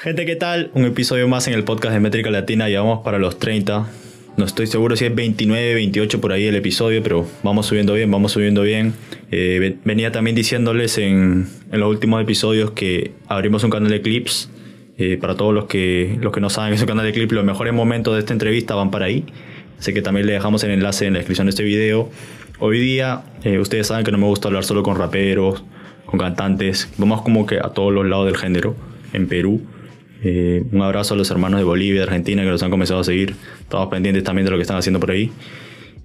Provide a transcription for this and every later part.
Gente, ¿qué tal? Un episodio más en el podcast de Métrica Latina. Ya vamos para los 30. No estoy seguro si es 29, 28 por ahí el episodio, pero vamos subiendo bien, vamos subiendo bien. Eh, venía también diciéndoles en, en, los últimos episodios que abrimos un canal de clips. Eh, para todos los que, los que no saben, es un canal de clips. Los mejores momentos de esta entrevista van para ahí. Así que también le dejamos el enlace en la descripción de este video. Hoy día, eh, ustedes saben que no me gusta hablar solo con raperos, con cantantes. Vamos como que a todos los lados del género en Perú. Eh, un abrazo a los hermanos de Bolivia, de Argentina, que los han comenzado a seguir. Estamos pendientes también de lo que están haciendo por ahí.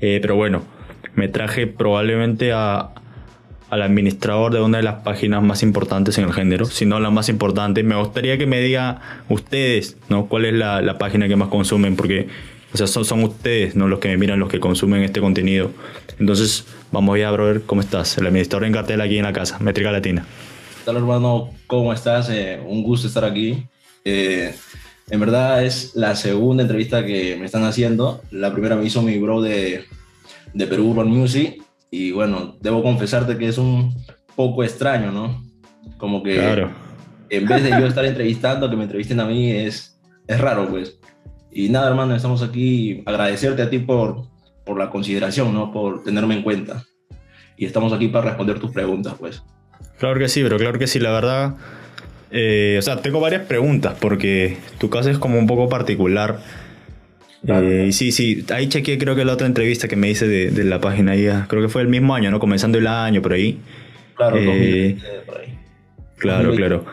Eh, pero bueno, me traje probablemente a, al administrador de una de las páginas más importantes en el género, si no la más importante. Me gustaría que me diga ustedes, ¿no? ¿Cuál es la, la página que más consumen? Porque, o sea, son, son, ustedes, ¿no? Los que me miran, los que consumen este contenido. Entonces, vamos ya, brother, ¿cómo estás? El administrador en cartel aquí en la casa, Métrica Latina. ¿Qué tal, hermano? ¿Cómo estás? Eh, un gusto estar aquí. Eh, en verdad es la segunda entrevista que me están haciendo. La primera me hizo mi bro de, de Perú Urban Music. Y bueno, debo confesarte que es un poco extraño, ¿no? Como que claro. en vez de yo estar entrevistando, que me entrevisten a mí es, es raro, pues. Y nada, hermano, estamos aquí. Agradecerte a ti por, por la consideración, ¿no? Por tenerme en cuenta. Y estamos aquí para responder tus preguntas, pues. Claro que sí, bro, claro que sí, la verdad. Eh, o sea, tengo varias preguntas porque tu caso es como un poco particular. Eh, sí, sí, ahí chequeé creo que la otra entrevista que me hice de, de, la página ahí, creo que fue el mismo año, ¿no? Comenzando el año, por ahí. Claro, Eh, 2020, por ahí. Claro, 2020. claro.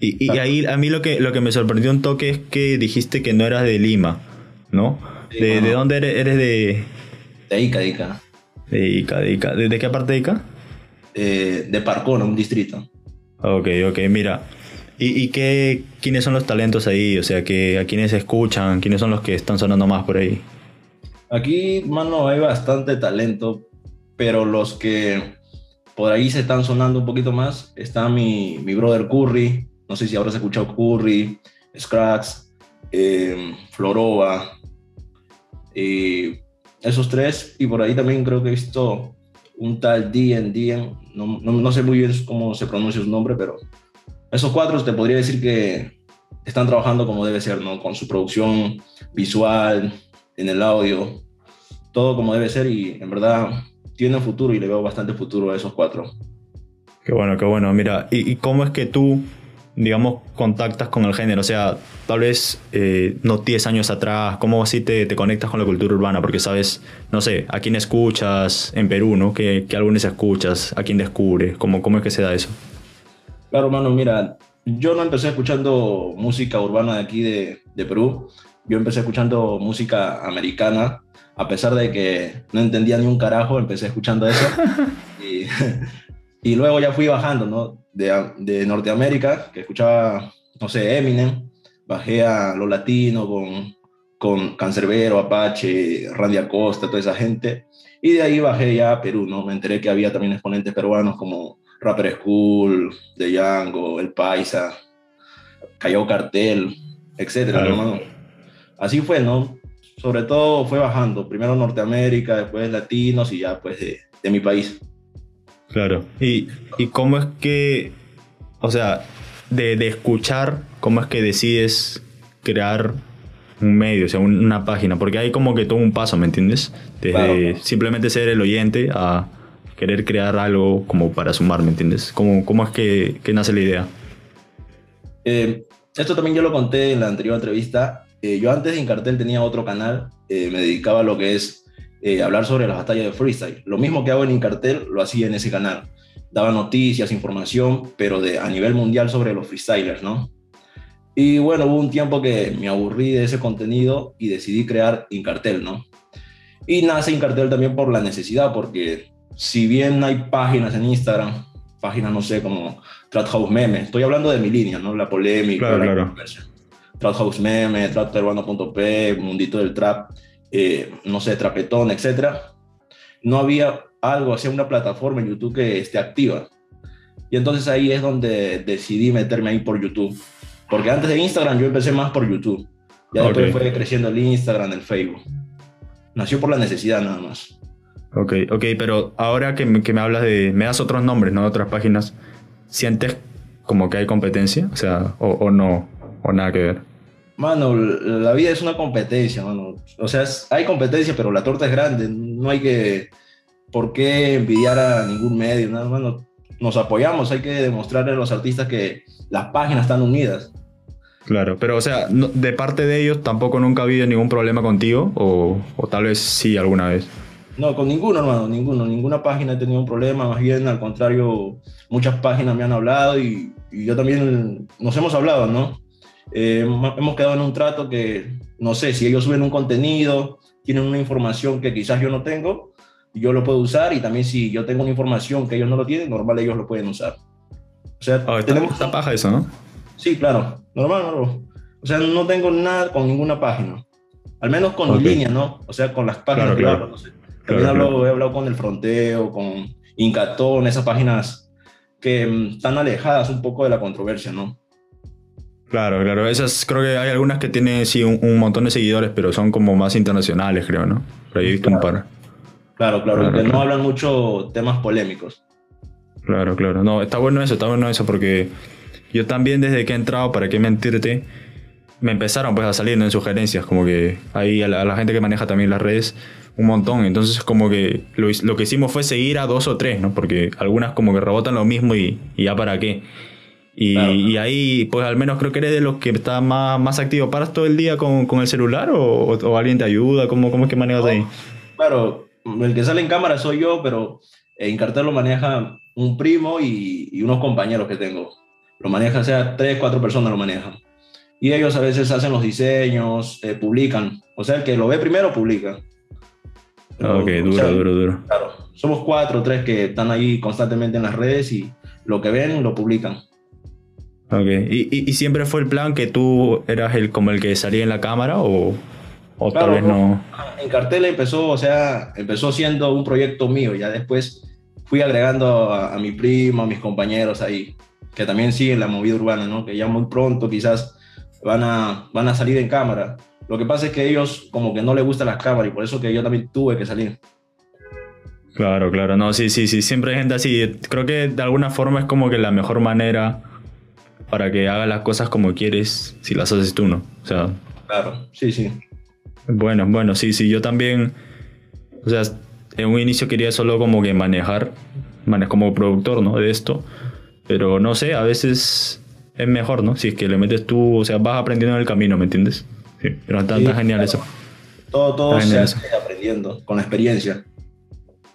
Y, y Claro. ahí a mí lo que, lo que me sorprendió un toque es que dijiste que no eras de Lima, ¿no? Sí, ¿De, dónde eres? ¿Eres de, De Ica, de Ica. de Ica? ¿De, Ica? ¿De, de qué parte de Ica? Eh, de Parcona, un distrito. Ok, ok, mira. ¿Y, y qué, quiénes son los talentos ahí? O sea, que, ¿a quiénes escuchan? ¿Quiénes son los que están sonando más por ahí? Aquí, mano, hay bastante talento, pero los que por ahí se están sonando un poquito más está mi, mi brother Curry, no sé si habrás escuchado Curry, Scrax, eh, Florova, eh, esos tres, y por ahí también creo que he visto un tal Dien Dien, no, no, no sé muy bien cómo se pronuncia su nombre, pero esos cuatro te podría decir que están trabajando como debe ser, ¿no? Con su producción visual, en el audio, todo como debe ser y en verdad tiene futuro y le veo bastante futuro a esos cuatro. Qué bueno, qué bueno. Mira, ¿y, y cómo es que tú, digamos, contactas con el género? O sea, tal vez eh, no 10 años atrás, ¿cómo así te, te conectas con la cultura urbana? Porque sabes, no sé, a quién escuchas en Perú, ¿no? ¿Qué, qué álbumes escuchas? ¿A quién descubres? ¿Cómo, ¿Cómo es que se da eso? Claro, hermano, mira, yo no empecé escuchando música urbana de aquí de, de Perú, yo empecé escuchando música americana, a pesar de que no entendía ni un carajo, empecé escuchando eso. y, y luego ya fui bajando, ¿no? De, de Norteamérica, que escuchaba, no sé, Eminem, bajé a lo latino con, con Cancerbero, Apache, Randy Acosta, toda esa gente. Y de ahí bajé ya a Perú, ¿no? Me enteré que había también exponentes peruanos como Rapper School, De Django, El Paisa, Callao Cartel, etcétera, Claro. hermano. Así fue, ¿no? Sobre todo fue bajando, primero Norteamérica, después latinos y ya pues de, de mi país. Claro. ¿Y, y cómo es que, o sea, de, de escuchar, cómo es que decides crear un medio, o sea, un- una página? Porque hay como que todo un paso, ¿me entiendes? Desde Claro. simplemente ser el oyente a querer crear algo como para sumar, ¿me entiendes? ¿Cómo, cómo es que, que nace la idea? Eh, esto también yo lo conté en la anterior entrevista. Eh, yo antes de Incartel tenía otro canal, eh, me dedicaba a lo que es eh, hablar sobre las batallas de freestyle. Lo mismo que hago en Incartel lo hacía en ese canal. Daba noticias, información, pero de, a nivel mundial sobre los freestylers, ¿no? Y bueno, hubo un tiempo que me aburrí de ese contenido y decidí crear Incartel, ¿no? Y nace Incartel también por la necesidad, porque si bien hay páginas en Instagram, páginas, no sé, como Trap House Meme, estoy hablando de mi línea, ¿no? La polémica, Claro, la claro. Trap House Meme, trapperuano.p, Mundito del Trap, eh, no sé, Trapetón, etcétera. No había algo, sea, una plataforma en YouTube que esté activa. Y entonces ahí es donde decidí meterme ahí por YouTube. Porque antes de Instagram yo empecé más por YouTube. Ya después Ok. fue creciendo el Instagram, el Facebook. Nació por la necesidad nada más. Ok, ok, pero ahora que me, que me hablas de. Me das otros nombres, ¿no? Otras páginas. ¿Sientes como que hay competencia? O sea, o, o no. o nada que ver? Mano, la vida es una competencia, mano. O sea, hay competencia, pero la torta es grande. No hay que, por qué envidiar a ningún medio, nada, mano. Nos apoyamos, hay que demostrarle a los artistas que las páginas están unidas. Claro, pero o sea, de parte de ellos tampoco nunca ha habido ningún problema contigo, o, o tal vez sí alguna vez. No, con ninguno, hermano, ninguno. Ninguna página he tenido un problema, más bien al contrario, muchas páginas me han hablado y, y yo también nos hemos hablado, ¿no? Eh, hemos quedado en un trato que, no sé, si ellos suben un contenido, tienen una información que quizás yo no tengo, yo lo puedo usar y también si yo tengo una información que ellos no lo tienen, normal ellos lo pueden usar. O sea, oh, tenemos... esta paja eso, ¿no? Sí, claro, normal, no, O sea, no tengo nada con ninguna página. Al menos con okay. línea, ¿no? O sea, con las páginas claro, claro. no sé. También claro, he hablado con el Fronteo, con Incatón, esas páginas que mm, están alejadas un poco de la controversia, ¿no? Claro, claro. Esas creo que hay algunas que tienen sí un, un, montón de seguidores, pero son como más internacionales, creo, ¿no? Pero ahí he visto claro. un par. Claro, claro, claro que claro. no hablan mucho temas polémicos. Claro, claro. No, está bueno eso, está bueno eso, porque yo también desde que he entrado, para qué mentirte, me empezaron pues a salir ¿no? en sugerencias, como que ahí a la, a la, gente que maneja también las redes, un montón. Entonces como que lo, lo, que hicimos fue seguir a dos o tres, ¿no? Porque algunas como que rebotan lo mismo y, y ya para qué. Y, claro. y, ahí, pues al menos creo que eres de los que está más, más activo. ¿Paras todo el día con, con el celular o, o, alguien te ayuda? ¿Cómo, ¿Cómo es que manejas ahí? Claro, el que sale en cámara soy yo, pero en cartel lo maneja un primo y, y unos compañeros que tengo. Lo maneja, o sea, tres, cuatro personas lo manejan. Y ellos a veces hacen los diseños, eh, publican. O sea, el que lo ve primero publica. Pero, ok, duro, o sea, duro, duro. Claro, somos cuatro o tres que están ahí constantemente en las redes y lo que ven lo publican. Ok, ¿Y, y, y siempre fue el plan que tú eras el como el que salía en la cámara o, o claro, tal vez no? En cartel empezó, o sea, empezó siendo un proyecto mío, ya después fui agregando a, a mi primo, a mis compañeros ahí, que también siguen la movida urbana, ¿no? Que ya muy pronto quizás van a, van a salir en cámara. Lo que pasa es que ellos como que no les gustan las cámaras y por eso que yo también tuve que salir. Claro, claro, no, sí, sí, sí, siempre hay gente así. Creo que de alguna forma es como que la mejor manera para que hagas las cosas como quieres si las haces tú, ¿no? O sea. Claro, sí, sí. Bueno, bueno, sí, sí, yo también, o sea, en un inicio quería solo como que manejar, manejar como productor, ¿no? De esto, pero no sé, a veces es mejor, ¿no? Si es que le metes tú, o sea, vas aprendiendo en el camino, ¿me entiendes? Sí, pero está, sí, está genial claro. eso. Todo, todo se hace aprendiendo, con la experiencia.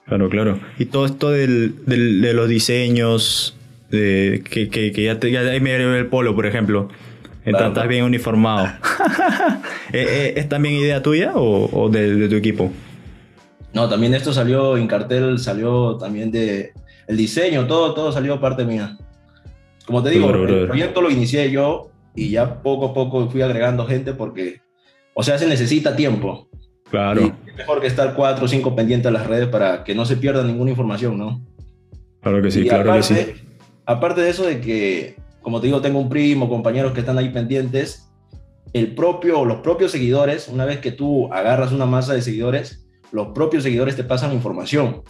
Claro, claro. Y todo esto del, del, de los diseños, que, que, que, ya, te, ya ahí me el polo, por ejemplo. Claro. Estás bien uniformado. ¿Es también idea tuya o, o de, de, tu equipo? No, también esto salió en cartel, salió también de el diseño, todo, todo salió parte mía. Como te digo, el proyecto lo inicié yo y ya poco a poco fui agregando gente porque, o sea, se necesita tiempo. Claro. Y es mejor que estar cuatro o cinco pendientes de las redes para que no se pierda ninguna información, ¿no? Claro que sí, y claro aparte, que sí. Aparte de eso de que, como te digo, tengo un primo, compañeros que están ahí pendientes, el propio, los propios seguidores, una vez que tú agarras una masa de seguidores, los propios seguidores te pasan información.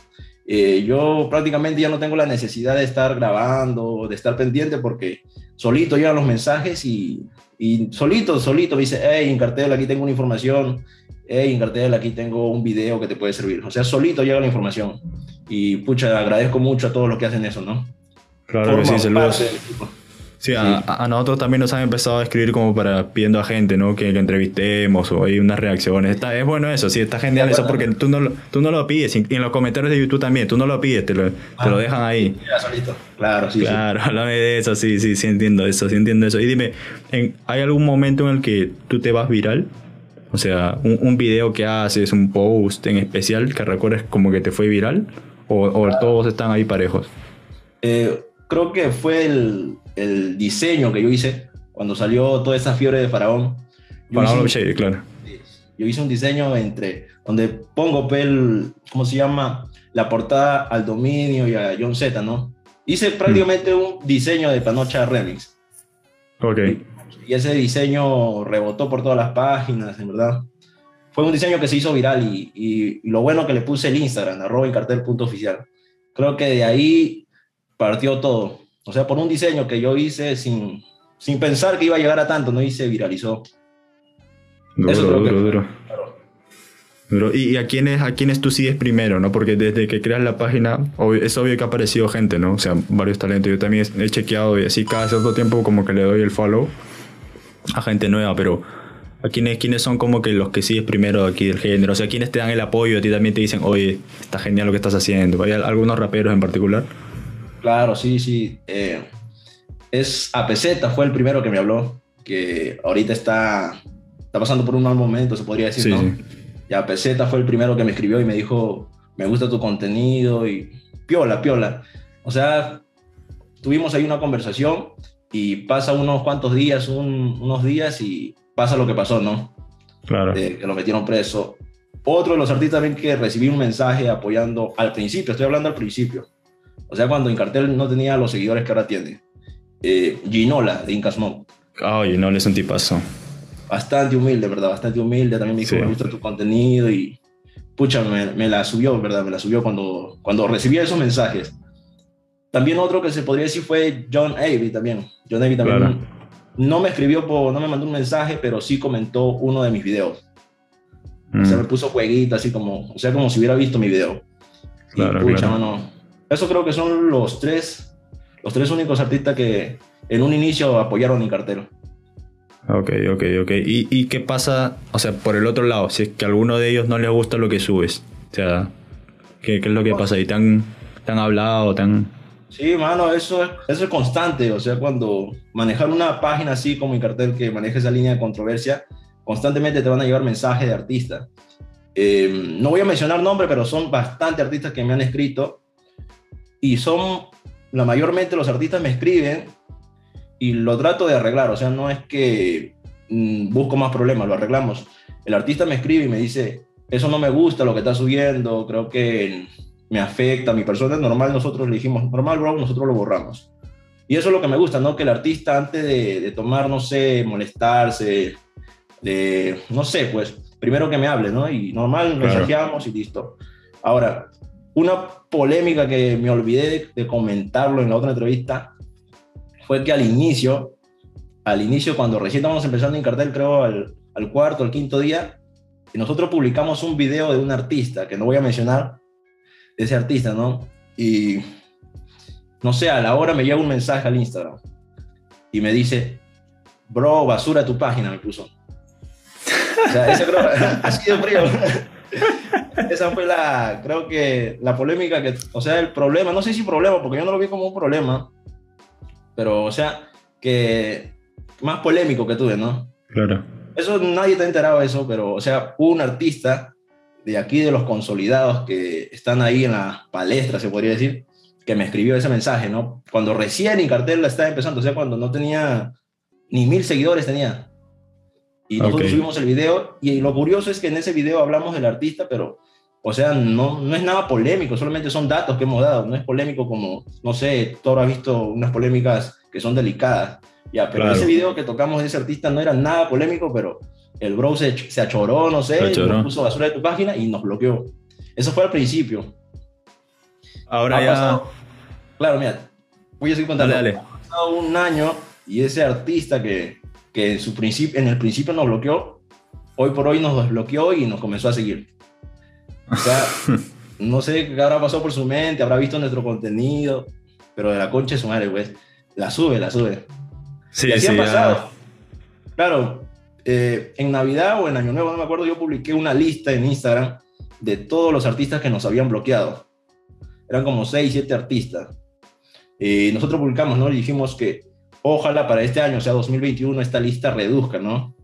Eh, yo prácticamente ya no tengo la necesidad de estar grabando, de estar pendiente, porque solito llegan los mensajes y, y solito, solito me dice, hey, en cartel aquí tengo una información, hey, en cartel aquí tengo un video que te puede servir. O sea, solito llega la información. Y pucha, agradezco mucho a todos los que hacen eso, ¿no? Claro Forma que sí, saludos. Sí, a, nosotros también nos han empezado a escribir como para pidiendo a gente, ¿no? Que, que entrevistemos o hay unas reacciones. Está, es bueno eso, sí, está genial eso porque tú no, tú no lo pides. Y en los comentarios de YouTube también, tú no lo pides, te lo, ah, te lo dejan ahí. Ya, solito. Claro, sí. Claro, sí. háblame de eso, sí, sí, sí entiendo eso, sí entiendo eso. Y dime, ¿en, ¿hay algún momento en el que tú te vas viral? O sea, un, un video que haces, un post en especial que recuerdes como que te fue viral o, o ah. todos están ahí parejos. Eh, creo que fue el, el, diseño que yo hice cuando salió toda esa fiebre de Faraón. Yo Faraón hice, Shady, claro. Yo hice un diseño entre donde pongo pel, ¿cómo se llama? La portada al dominio y a John Z, ¿no? Hice prácticamente mm. un diseño de Panocha Remix. Ok. Y, y ese diseño rebotó por todas las páginas, en verdad. Fue un diseño que se hizo viral y, y, y lo bueno que le puse el Instagram, arroba oficial. Creo que de ahí partió todo. O sea, por un diseño que yo hice sin, sin pensar que iba a llegar a tanto, ¿no? Y se viralizó. Duro, Eso duro, que- duro. Claro. Duro. ¿Y a quiénes, a quiénes tú sigues primero, no? Porque desde que creas la página, obvio- es obvio que ha aparecido gente, ¿no? O sea, varios talentos. Yo también he chequeado y así cada cierto tiempo como que le doy el follow a gente nueva, pero ¿a quiénes, quiénes son como que los que sigues primero aquí del género? O sea, ¿quiénes te dan el apoyo? A ti también te dicen, oye, está genial lo que estás haciendo. ¿Hay al- algunos raperos en particular? Claro, sí, sí. Eh, es APZ, fue el primero que me habló, que ahorita está, está pasando por un mal momento, se podría decir, Sí, ¿no? sí. Y APZ fue el primero que me escribió y me dijo, me gusta tu contenido y piola, piola. O sea, tuvimos ahí una conversación y pasa unos cuantos días, un- unos días y pasa lo que pasó, ¿no? Claro. de que lo metieron preso. Otro de los artistas también que recibí un mensaje apoyando al principio, estoy hablando al principio. O sea, cuando Incartel no tenía los seguidores que ahora tiene. Eh, Ginola, de Inca Smoke. Oye, no, él es un tipazo. Bastante humilde, ¿verdad? Bastante humilde. También me dijo, Sí. me gusta tu contenido y... Pucha, me, me la subió, ¿verdad? Me la subió cuando, cuando recibí esos mensajes. También otro que se podría decir fue John Avery también. John Avery también Claro. no me escribió, por, no me mandó un mensaje, pero sí comentó uno de mis videos. O sea, Mm, me puso jueguito, así como, o sea, como si hubiera visto mi video. Y, Claro, pucha, claro. mano, eso creo que son los tres, los tres únicos artistas que en un inicio apoyaron mi cartero. Ok, ok, ok. ¿Y, ¿Y qué pasa, o sea, por el otro lado, si es que a alguno de ellos no les gusta lo que subes? O sea, ¿qué, qué es lo que pasa ahí? ¿Te han, te han hablado? ¿Te han...? Sí, mano, eso es, eso es constante. O sea, cuando manejar una página así como mi cartel que maneja esa línea de controversia, constantemente te van a llevar mensajes de artistas. Eh, no voy a mencionar nombres, pero son bastante artistas que me han escrito y son, la mayormente los artistas me escriben y lo trato de arreglar. O sea, no es que mm, busco más problemas, lo arreglamos. El artista me escribe y me dice, eso no me gusta lo que estás subiendo, creo que me afecta a mi persona. Es normal, nosotros le dijimos, normal, bro, nosotros lo borramos. Y eso es lo que me gusta, ¿no? Que el artista antes de, de tomar, no sé, molestarse, de, no sé, pues, primero que me hable, ¿no? Y normal, Claro. mensajeamos y listo. Ahora, una polémica que me olvidé de, comentarlo en la otra entrevista fue que al inicio, al inicio, cuando recién estábamos empezando en cartel, creo al, cuarto, al quinto día, nosotros publicamos un video de un artista, que no voy a mencionar, de ese artista, ¿no? Y no sé, a la hora me llega un mensaje al Instagram y me dice, bro, basura tu página, me puso. O sea, ese creo, así de frío. Esa fue la, creo que la polémica que, o sea, el problema, no sé si problema, porque yo no lo vi como un problema, pero, o sea, que más polémico que tuve, ¿no? Claro. Eso nadie está enterado de eso, pero, o sea, un artista de aquí, de los consolidados que están ahí en la palestra, se podría decir, que me escribió ese mensaje, ¿no? Cuando recién Incartel la estaba empezando, o sea, cuando no tenía ni mil seguidores tenía. Y nosotros Ok. subimos el video, y lo curioso es que en ese video hablamos del artista, pero, o sea, no, no es nada polémico, solamente son datos que hemos dado, no es polémico como, no sé, tú habrás visto unas polémicas que son delicadas, ya, pero Claro. ese video que tocamos de ese artista no era nada polémico, pero el bro se, se achoró, no sé, Se achoró. nos puso basura de tu página y nos bloqueó. Eso fue al principio. Ahora Ha ya... pasado- Claro, mira, voy a seguir contando. Dale, dale. Ha pasado un año y ese artista que, que en, su principio, en el principio nos bloqueó, hoy por hoy nos desbloqueó y nos comenzó a seguir. O sea, no sé qué habrá pasado por su mente, habrá visto nuestro contenido, pero de la concha de su madre, pues, la sube, la sube. Sí, y así sí, ha ya. pasado. Claro, eh, en Navidad o en Año Nuevo, no me acuerdo, yo publiqué una lista en Instagram de todos los artistas que nos habían bloqueado. Eran como 6, 7 artistas. Y nosotros publicamos, ¿no? Y dijimos que ojalá para este año, o sea, 2021, esta lista reduzca, ¿no?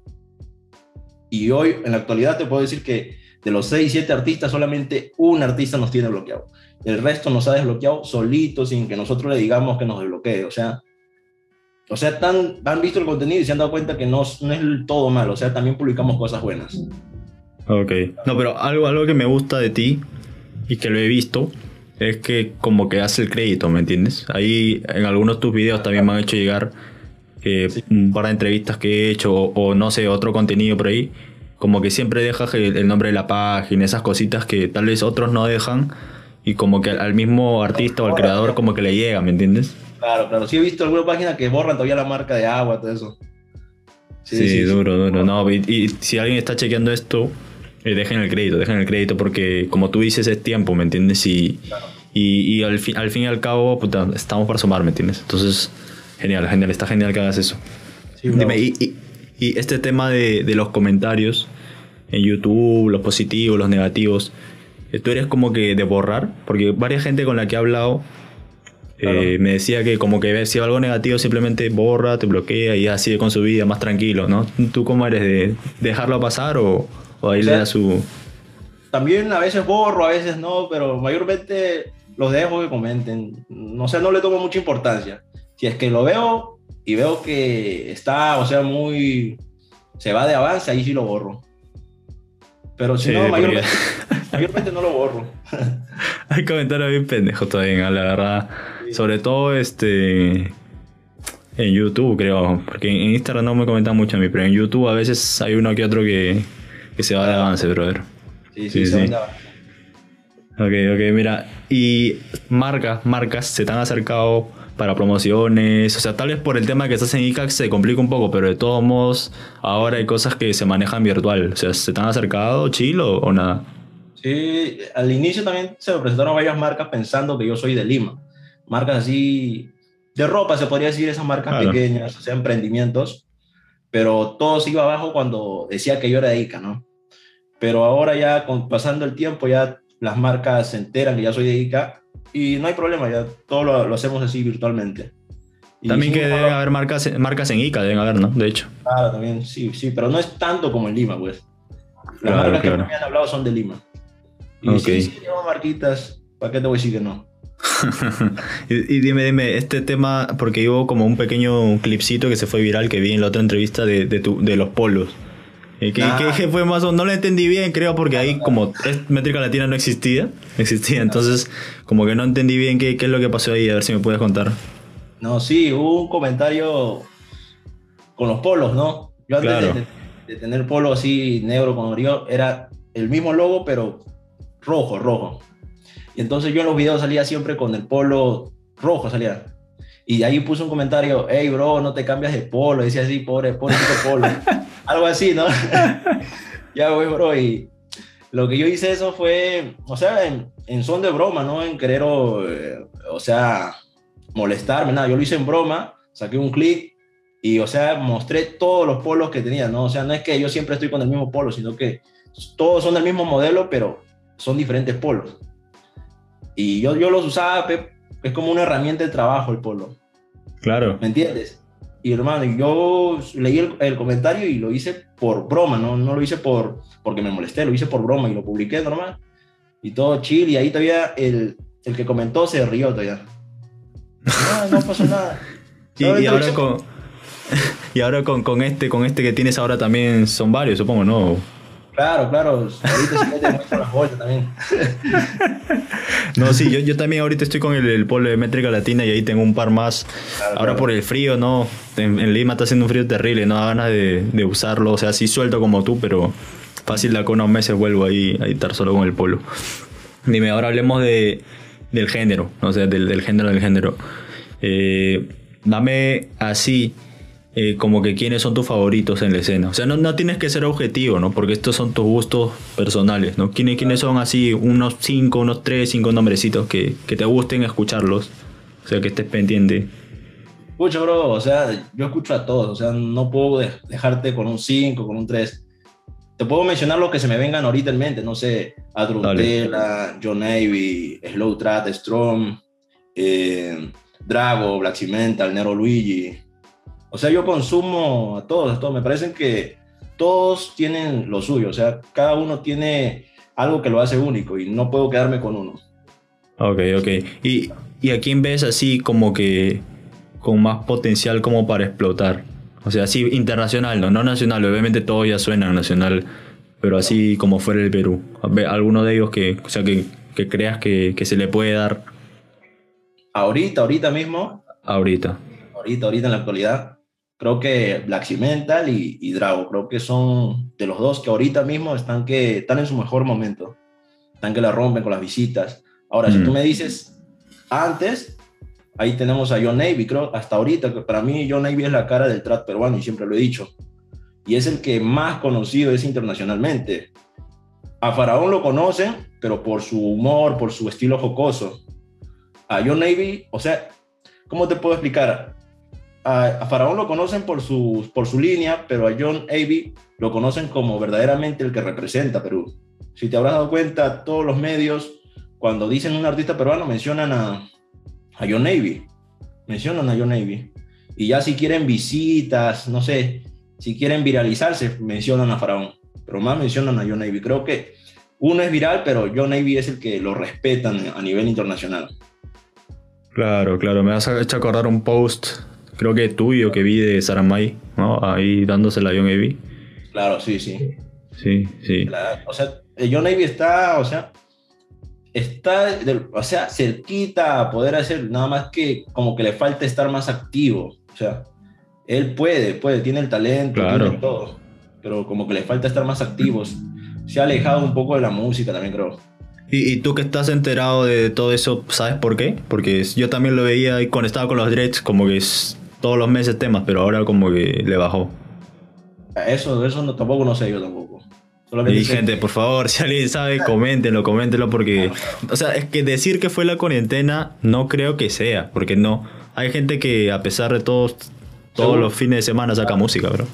Y hoy, en la actualidad, te puedo decir que de los 6, 7 artistas, solamente un artista nos tiene bloqueado. El resto nos ha desbloqueado solito, sin que nosotros le digamos que nos desbloquee. O sea, o sea, tan, han visto el contenido y se han dado cuenta que no, no es todo malo. O sea, también publicamos cosas buenas. Ok. No, pero algo, algo que me gusta de ti y que lo he visto es que como que hace el crédito, ¿me entiendes? Ahí en algunos de tus videos también me han hecho llegar eh, un par de entrevistas que he hecho o, o no sé, otro contenido por ahí. Como que siempre dejas el, el nombre de la página, esas cositas que tal vez otros no dejan y como que al, al mismo artista o al creador como que le llega, ¿me entiendes? Claro, claro. Sí he visto alguna página que borran todavía la marca de agua, todo eso. Sí, duro, duro. No, y, si alguien está chequeando esto, eh, dejen el crédito, dejen el crédito porque como tú dices es tiempo, ¿me entiendes? Y, y, al, fin, al fin y al cabo, puta, estamos para sumar, ¿me entiendes? Entonces, genial, genial, está genial que hagas eso. Dime, y, y, este tema de, de los comentarios en YouTube, los positivos, los negativos, tú eres como que de borrar, porque varias gente con la que he hablado eh, me decía que como que si algo negativo simplemente borra, te bloquea y así con su vida más tranquilo, ¿no? ¿Tú cómo eres de dejarlo pasar o, ahí le da su... También a veces borro, a veces no, pero mayormente los dejo que comenten. No sé, no le tomo mucha importancia. Si es que lo veo y veo que está, o sea, muy... se va de avance, ahí sí lo borro. Pero si no, mayormente, no lo borro. Hay comentarios bien pendejos todavía, la verdad. Sobre todo este en YouTube, creo. Porque en Instagram no me comentan mucho a mí, pero en YouTube a veces hay uno que otro que, que se va de avance, brother. Sí, sí, sí. Ok, ok, mira. Y marcas, marcas se te han acercado para promociones. O sea, tal vez por el tema que estás en ICAX se complica un poco, pero de todos modos, ahora hay cosas que se manejan virtual. O sea, ¿se te han acercado, chill o, nada? Sí, al inicio también se me presentaron varias marcas pensando que yo soy de Lima. Marcas así de ropa, se podría decir, esas marcas pequeñas, o sea, emprendimientos. Pero todo se iba abajo cuando decía que yo era de ICA, ¿no? Pero ahora ya, con, pasando el tiempo, ya las marcas se enteran que ya soy de ICA y no hay problema, ya todo lo, hacemos así virtualmente. también que debe haber marcas, marcas en ICA, deben haber, ¿no? De hecho. Claro, también, sí, sí, pero no es tanto como en Lima, pues. Las marcas que me han hablado son de Lima. Y okay. sí, sí, llevo marquitas, ¿para qué te voy a decir que no? y, dime, dime, este tema, porque hubo como un pequeño clipcito que se fue viral que vi en la otra entrevista de, de, tu, de los polos. Eh, ah. fue más o no lo entendí bien, creo, porque ahí como métrica latina no existía, existía, entonces como que no entendí bien qué, qué, es lo que pasó ahí, a ver si me puedes contar. No, sí, hubo un comentario con los polos, ¿no? Yo antes de, tener polo así negro con orio, era el mismo logo, pero rojo, rojo. Y entonces yo en los videos salía siempre con el polo rojo, salía. Y ahí puso un comentario, hey bro, no te cambias de polo. decía así, pobre, pobre polo. Algo así, ¿no? ya, güey, bro. Y lo que yo hice eso fue, o sea, en, son de broma, ¿no? En querer, eh, o, sea, molestarme, nada. Yo lo hice en broma, saqué un clic y, o sea, mostré todos los polos que tenía, ¿no? O sea, no es que yo siempre estoy con el mismo polo, sino que todos son del mismo modelo, pero son diferentes polos. Y yo, yo los usaba, es como una herramienta de trabajo el polo. Claro. ¿Me entiendes? Y hermano, yo leí el, comentario y lo hice por broma, ¿no? No lo hice por, porque me molesté, lo hice por broma y lo publiqué normal. Y todo chill, y ahí todavía el, el que comentó se rió todavía. No, no pasó nada. y, y, ahora con, y ahora con, con, este, con este que tienes ahora también son varios, supongo, ¿no? Claro, claro. Ahorita sí te muestro las vueltas también. no, sí, yo, yo, también ahorita estoy con el, el, polo de métrica latina y ahí tengo un par más. Ahora por el frío, ¿no? En, Lima está haciendo un frío terrible, no da ganas de, de, usarlo. O sea, sí suelto como tú, pero fácil de acá unos meses vuelvo ahí a estar solo con el polo. Dime, ahora hablemos de, del género, o sea, del, del género del género. Eh, dame así eh, como que quiénes son tus favoritos en la escena. O sea, no, no, tienes que ser objetivo, ¿no? Porque estos son tus gustos personales, ¿no? ¿Quiénes, quiénes son así unos cinco, unos tres, cinco nombrecitos que, que te gusten escucharlos? O sea, que estés pendiente. Escucha, bro, o sea, yo escucho a todos, o sea, no puedo dejarte con un 5, con un 3. Te puedo mencionar lo que se me vengan ahorita en mente, no sé, Adrutela, John Navy, Slow Trat, Strong, eh, Drago, Black Cimental, Nero Luigi, o sea, yo consumo a todos, a todos. Me parecen que todos tienen lo suyo. O sea, cada uno tiene algo que lo hace único y no puedo quedarme con uno. Ok, ok. ¿Y, y a quién ves así como que con más potencial como para explotar? O sea, así internacional, no, no nacional. Obviamente todo ya suena nacional, pero así como fuera el Perú. ¿Alguno de ellos que, o sea, que, que creas que, que se le puede dar? Ahorita, ahorita mismo. Ahorita. Ahorita, ahorita en la actualidad creo que Black Cimental y, y, Drago, creo que son de los dos que ahorita mismo están, que, están en su mejor momento, están que la rompen con las visitas. Ahora, si tú mm. me dices, antes, Ahí tenemos a John Navy, creo, hasta ahorita, que para mí John Navy es la cara del trap peruano y siempre lo he dicho. Y es el que más conocido es internacionalmente. A Faraón lo conocen, pero por su humor, por su estilo jocoso. A John Navy, o sea, ¿cómo te puedo explicar? A, Faraón lo conocen por su, por su línea, pero a John Navy lo conocen como verdaderamente el que representa Perú. Si te habrás dado cuenta, todos los medios, cuando dicen un artista peruano, mencionan a, a John Navy. Mencionan a John Navy. Y ya si quieren visitas, no sé, si quieren viralizarse, mencionan a Faraón. Pero más mencionan a John Navy. Creo que uno es viral, pero John Navy es el que lo respetan a nivel internacional. Claro, claro. Me has hecho acordar un post, creo que tuyo, que vi de Saramay, ¿no? Ahí dándosela a John Navy. Claro, sí, sí. Sí, sí. o sea, John Navy está, o sea, está, o sea, cerquita a poder hacer, nada más que como que le falta estar más activo. O sea, él puede, puede, tiene el talento, tiene todo, pero como que le falta estar más activos. Se ha alejado un poco de la música también, creo. ¿Y, tú que estás enterado de todo eso, sabes por qué? Porque yo también lo veía cuando estaba con los Dreads, como que es todos los meses temas, pero ahora como que le bajó. Eso, eso no, tampoco no sé yo tampoco. y gente, por favor, si alguien sabe, coméntenlo, coméntenlo, porque, o sea, es que decir que fue la cuarentena no creo que sea, porque no. Hay gente que a pesar de todos, todos los fines de semana saca música, bro.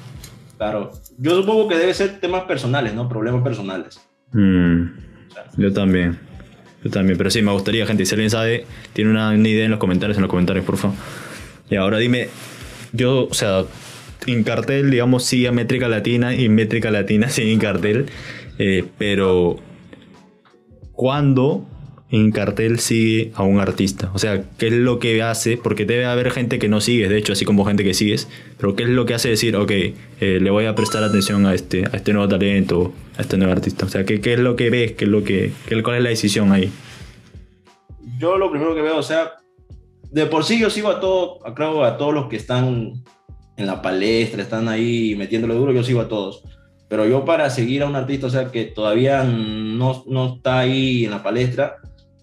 Claro, yo supongo que debe ser temas personales, ¿no? Problemas personales. Mm, yo también. Yo también, pero sí, me gustaría, gente, si alguien sabe, tiene una, una idea en los comentarios, en los comentarios, por favor. Y ahora dime, yo, o sea, en cartel, digamos, sí a métrica latina y métrica latina sí en cartel, eh, pero ¿cuándo en cartel sigue a un artista? O sea, ¿qué es lo que hace? Porque debe haber gente que no sigues, de hecho, así como gente que sigues, pero ¿qué es lo que hace decir, ok, eh, le voy a prestar atención a este, a este nuevo talento, a este nuevo artista? O sea, ¿qué, qué es lo que ves? ¿Qué es lo que, qué, ¿Cuál es la decisión ahí? Yo lo primero que veo, o sea, de por sí yo sigo a todo, creo a todos los que están en la palestra, están ahí metiéndole duro, yo sigo a todos. Pero yo para seguir a un artista, o sea, que todavía no, no está ahí en la palestra,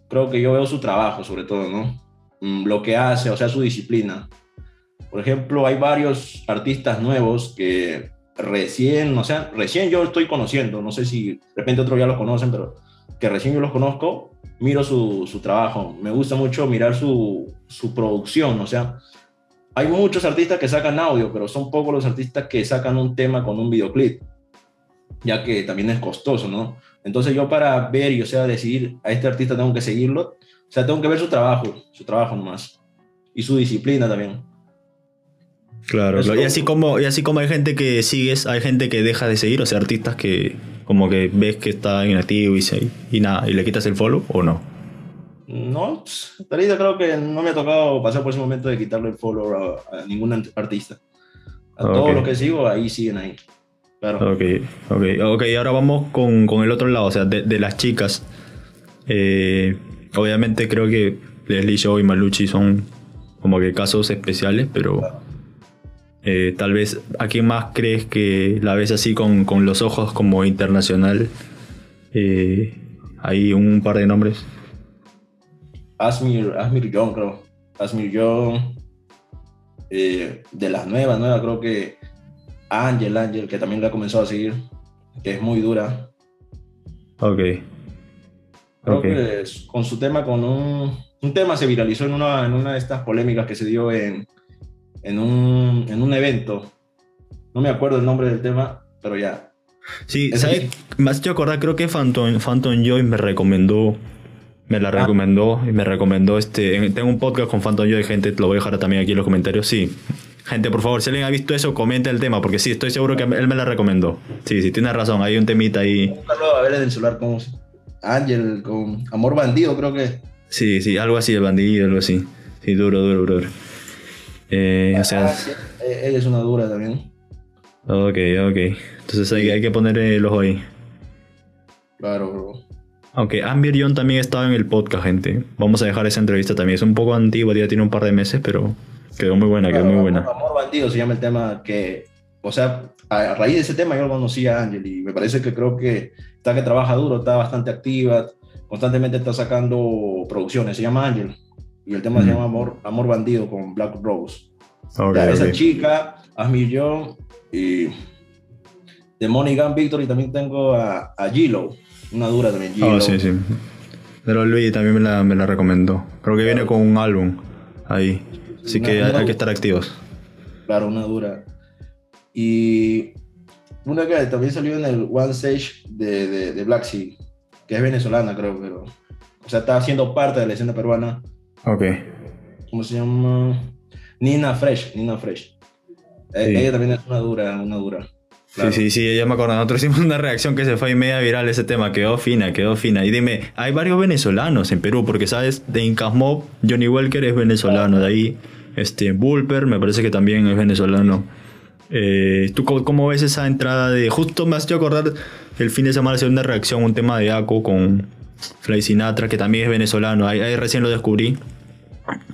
creo que yo veo su trabajo sobre todo, ¿no? Mm, lo que hace, o sea, su disciplina. Por ejemplo, hay varios artistas nuevos que recién, o sea, recién yo estoy conociendo, no sé si de repente otros ya los conocen, pero que recién yo los conozco, miro su, su trabajo. Me gusta mucho mirar su, su producción, o sea, hay muchos artistas que sacan audio, pero son pocos los artistas que sacan un tema con un videoclip, ya que también es costoso, ¿no? Entonces yo para ver y, o sea, decidir a este artista tengo que seguirlo, o sea, tengo que ver su trabajo, su trabajo nomás, y su disciplina también. Claro, Y, así como, y así como hay gente que sigues, hay gente que deja de seguir, o sea, artistas que como que ves que está inactivo y, y nada, y le quitas el follow o no. No, ahorita creo que no me ha tocado pasar por ese momento de quitarle el follow a, ningún artista. A todos los que sigo, ahí siguen ahí. Claro. Ok, ok, ok. Ahora vamos con, con el otro lado, o sea, de, de las chicas. Eh, obviamente creo que Leslie Show y Maluchi son como que casos especiales, pero eh, tal vez a quién más crees que la ves así con, con los ojos como internacional. Eh, hay un par de nombres. Asmir, Asmir John, creo. Asmir John. Eh, de las nuevas, nuevas, creo que Ángel, Ángel, que también la ha comenzado a seguir, que es muy dura. Ok. Creo que con su tema, con un, un, tema se viralizó en una, en una de estas polémicas que se dio en, en, un, en un evento. No me acuerdo el nombre del tema, pero ya. Sí, ¿sabes? Me has hecho acordar, creo que Phantom, Phantom Joy me recomendó me la ah. recomendó y me recomendó este. Tengo un podcast con Phantom de gente, lo voy a dejar también aquí en los comentarios. Sí. Gente, por favor, si alguien ha visto eso, comenta el tema, porque sí, estoy seguro que él me la recomendó. Sí, sí, tiene razón, hay un temita ahí. a ver en el celular como Ángel con Amor Bandido, creo que. Sí, sí, algo así, el bandido, algo así. Sí, duro, duro, duro. Eh, o sea. Ah, él es una dura también. Ok, ok. Entonces hay, hay que poner el ojo ahí. Claro, bro. Aunque Amber John también estaba en el podcast, gente. Vamos a dejar esa entrevista también. Es un poco antigua, ya tiene un par de meses, pero quedó muy buena, quedó muy buena. Amor bandido se llama el tema que, o sea, a raíz de ese tema yo conocí a Ángel y me parece que creo que está que trabaja duro, está bastante activa, constantemente está sacando producciones. Se llama Ángel. Y el tema se llama Amor, Amor Bandido con Black Rose. esa chica, Asmi Young y de Money Gun Victory también tengo a, a Gilo, una dura también. Gilo. Oh, sí, sí. Pero Luis también me la, me la recomendó. Creo que viene con un álbum ahí. Así que hay, que estar activos. Claro, una dura. Y una que también salió en el One Stage de, de, de Black Sea, que es venezolana, creo, pero. O sea, está haciendo parte de la escena peruana. Ok. ¿Cómo se llama? Nina Fresh, Nina Fresh. Eh, ella también es una dura, una dura. Sí, sí, sí, ella me acuerdo. Nosotros hicimos una reacción que se fue media viral ese tema. Quedó fina, quedó fina. Y dime, hay varios venezolanos en Perú, porque sabes, de Incas Mob, Johnny Welker es venezolano. De ahí, este, Bulper, me parece que también es venezolano. Eh, ¿Tú cómo, ves esa entrada de. Justo me has hecho acordar el fin de semana hacer una reacción, un tema de Aco con Fly Sinatra, que también es venezolano. Ahí, recién lo descubrí.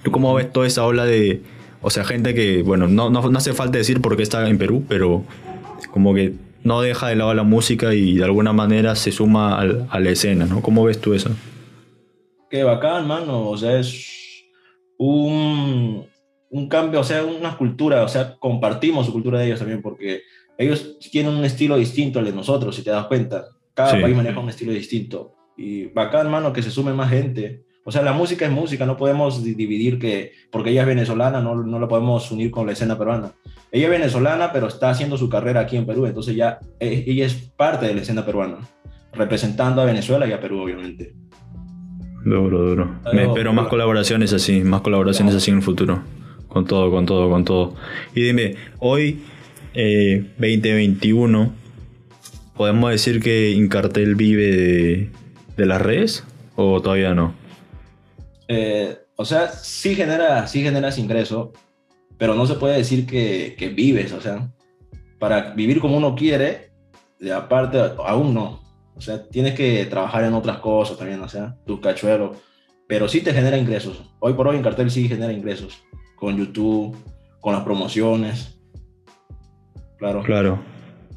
¿Tú cómo ves toda esa ola de. O sea, gente que, bueno, no, no, no hace falta decir por qué está en Perú, pero como que no deja de lado la música y de alguna manera se suma a la escena, ¿no? ¿Cómo ves tú eso? Qué bacán, mano. O sea, es un, un cambio, o sea, una cultura, o sea, compartimos su cultura de ellos también, porque ellos tienen un estilo distinto al de nosotros, si te das cuenta. Cada país maneja un estilo distinto. Y bacán, mano, que se sume más gente. O sea, la música es música, no podemos dividir que porque ella es venezolana, no, no la podemos unir con la escena peruana. Ella es venezolana, pero está haciendo su carrera aquí en Perú, entonces ya eh, ella es parte de la escena peruana, representando a Venezuela y a Perú, obviamente. Duro, duro. Me espero más colaboraciones así, más colaboraciones así en el futuro. Con todo, con todo, con todo. Y dime, hoy, 2021, eh, ¿podemos decir que Incartel vive de, de las redes o todavía no? Eh, o sea, sí genera, sí generas ingreso, pero no se puede decir que, que, vives, o sea, para vivir como uno quiere, de aparte, aún no. O sea, tienes que trabajar en otras cosas también, o sea, tus cachuelos, pero sí te genera ingresos. Hoy por hoy en cartel sí genera ingresos, con YouTube, con las promociones. Claro. Claro.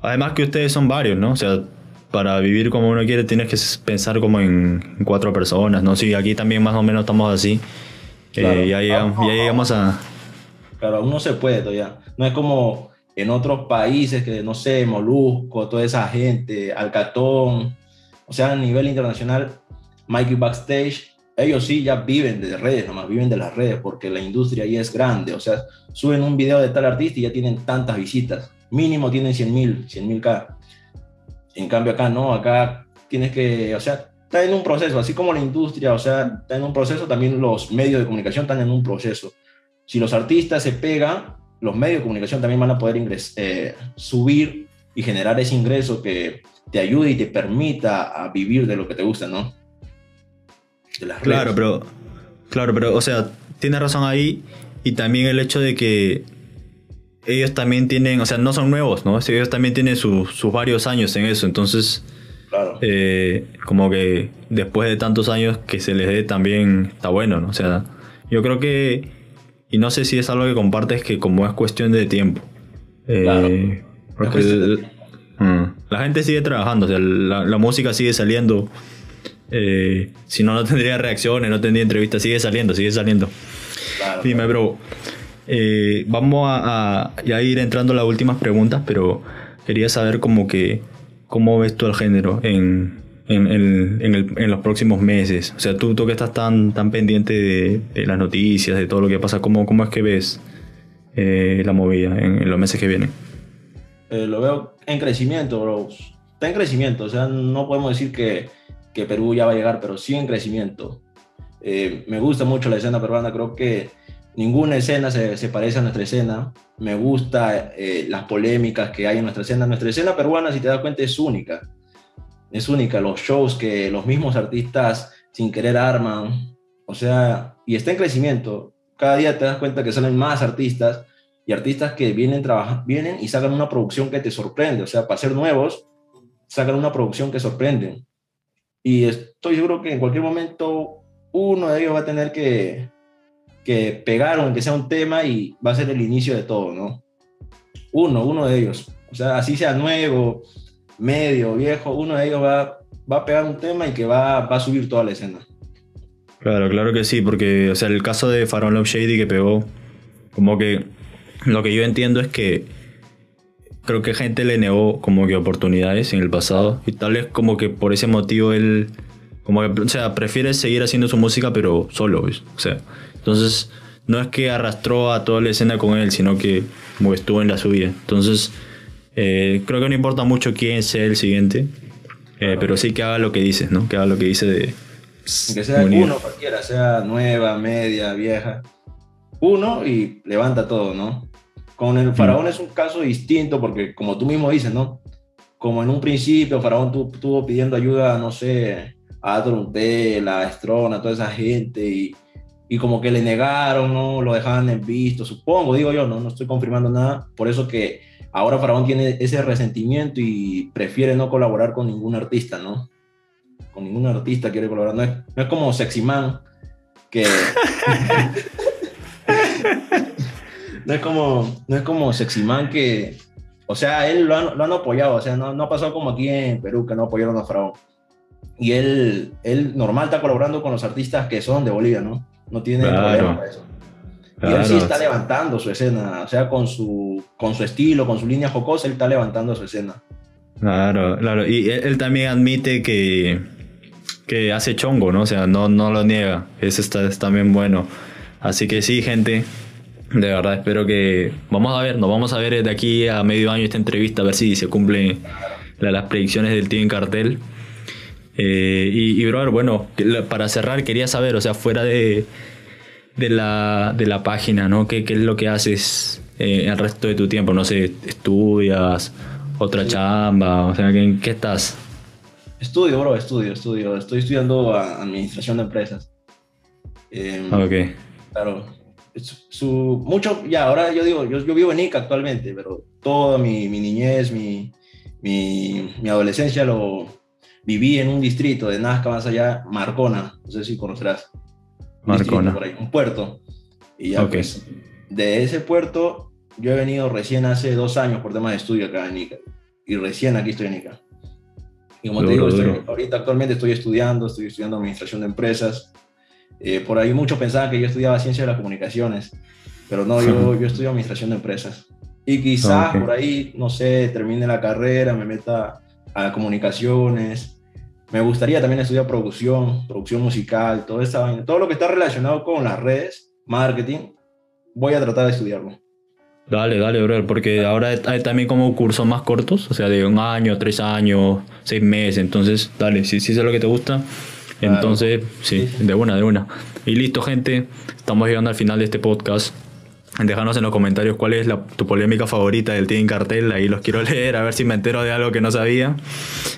Además que ustedes son varios, ¿no? O sea, para vivir como uno quiere tienes que pensar como en, cuatro personas, ¿no? Sí, aquí también más o menos estamos así. Eh, ya, llegamos, ya llegamos a, Claro, aún no se puede todavía. No es como en otros países que, no sé, Molusco, toda esa gente, Alcatón, o sea, a nivel internacional, Mikey Backstage, ellos sí ya viven de redes, nomás viven de las redes, porque la industria ahí es grande, o sea, suben un video de tal artista y ya tienen tantas visitas, mínimo tienen 100 mil, 100 mil K. En cambio acá no, acá tienes que, o sea, está en un proceso, así como la industria, o sea, está en un proceso, también los medios de comunicación están en un proceso si los artistas se pegan, los medios de comunicación también van a poder eh, subir y generar ese ingreso que te ayude y te permita a vivir de lo que te gusta, ¿no? De las claro, pero, claro, pero, o sea, tienes razón ahí y también el hecho de que ellos también tienen, o sea, no son nuevos, ¿no? Ellos también tienen sus varios años en eso, entonces, claro. Eh, como que después de tantos años que se les dé también está bueno, ¿no? O sea, yo creo que y no sé si es algo que compartes que como es cuestión de tiempo. Eh, porque mm, la gente sigue trabajando, o sea, la, música sigue saliendo. Eh, si no, no tendría reacciones, no tendría entrevistas, sigue saliendo, sigue saliendo. Dime, bro. Eh, vamos a, ir entrando a las últimas preguntas, pero quería saber cómo ves tú el género en, los próximos meses? O sea, tú, tú que estás tan, tan pendiente de, las noticias, de todo lo que pasa, ¿cómo, cómo es que ves eh, la movida en, los meses que vienen? Eh, lo veo en crecimiento, bro. Está en crecimiento, o sea, no podemos decir que, Perú ya va a llegar, pero sí en crecimiento. Me gusta mucho la escena peruana, creo que ninguna escena se, se parece a nuestra escena. Me gusta las polémicas que hay en nuestra escena. Nuestra escena peruana, si te das cuenta, es única es única, los shows que los mismos artistas sin querer arman, o sea, y está en crecimiento. Cada día te das cuenta que salen más artistas y artistas que vienen, vienen y sacan una producción que te sorprende, o sea, para ser nuevos, sacan una producción que sorprende. Y estoy seguro que en cualquier momento uno de ellos va a tener que, que pegar o que sea un tema y va a ser el inicio de todo, ¿no? Uno, uno de ellos. O sea, así sea nuevo, medio, viejo, uno de ellos va, va a pegar un tema y que va, va a subir toda la escena. Claro, claro que sí, porque, o sea, el caso de Faron Love Shady que pegó, como que lo que yo entiendo es que creo que gente le negó como que oportunidades en el pasado y tal vez como que por ese motivo él, como o sea, prefiere seguir haciendo su música pero solo, o sea, entonces no es que arrastró a toda la escena con él, sino que como estuvo en la suya. Entonces, eh, creo que no importa mucho quién sea el siguiente, eh, pero sí que haga lo que dices, ¿no? Que haga lo que dice de... Que sea uno cualquiera, sea nueva, media, vieja. Uno y levanta todo, ¿no? Con el faraón es un caso distinto porque, como tú mismo dices, ¿no? Como en un principio, faraón estuvo pidiendo ayuda, no sé, a Trontel, a Estrona, a toda esa gente y, y, como que le negaron, ¿no? Lo dejaban en visto, supongo, digo yo, no, no estoy confirmando nada. Por eso que ahora Faraón tiene ese resentimiento y prefiere no colaborar con ningún artista, ¿no? Con ningún artista quiere colaborar. No es, no es como Sexy Man, que... no, es como, no es como Sexy Man que... O sea, él lo han, lo han apoyado, o sea, no, no, ha pasado como aquí en Perú, que no apoyaron a Faraón. Y él, él normal está colaborando con los artistas que son de Bolivia, ¿no? No tiene problema para eso. Y él sí está levantando su escena, o sea, con su, con su estilo, con su línea jocosa, él está levantando su escena. Claro, claro. Y él, también admite que, que hace chongo, ¿no? O sea, no, no lo niega. Eso está, también bueno. Así que sí, gente. De verdad, espero que. Vamos a ver, nos vamos a ver de aquí a medio año esta entrevista, a ver si se cumplen las predicciones del Team Cartel. Eh, y, y, brother, bueno, para cerrar, quería saber, o sea, fuera de, de la, de la página, ¿no? ¿Qué, ¿Qué, es lo que haces eh, el resto de tu tiempo? No sé, estudias, otra chamba, o sea, ¿en qué estás? Estudio, bro, estudio, estudio. Estoy estudiando administración de empresas. Eh, ok. Claro. Su, mucho, ya, ahora yo digo, yo, yo vivo en Ica actualmente, pero toda mi, mi niñez, mi, mi, mi, adolescencia lo viví en un distrito de Nazca, más allá, Marcona, no sé si conocerás. Marcona. Por ahí, un puerto. Y ya, pues, de ese puerto, yo he venido recién hace dos años por temas de estudio acá en Ica. Y recién aquí estoy en Ica. Y como te digo, ahorita actualmente estoy estudiando, estoy estudiando administración de empresas. Eh, por ahí muchos pensaban que yo estudiaba ciencia de las comunicaciones, pero no, yo, yo estudio administración de empresas. Y quizás por ahí, no sé, termine la carrera, me meta a comunicaciones, me gustaría también estudiar producción, producción musical, todo, esa, todo lo que está relacionado con las redes, marketing, voy a tratar de estudiarlo. Dale, dale, bro, porque ahora hay también como cursos más cortos, o sea, de un año, tres años, seis meses, entonces, dale, si, si es lo que te gusta, entonces, sí, de una, de una. Y listo, gente, estamos llegando al final de este podcast. Déjanos en los comentarios cuál es tu polémica favorita del Team Cartel. Ahí los quiero leer, a ver si me entero de algo que no sabía.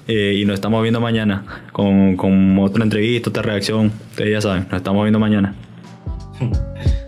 Eh, y nos estamos viendo mañana con, con otra entrevista, otra reacción. Ustedes ya saben, nos estamos viendo mañana.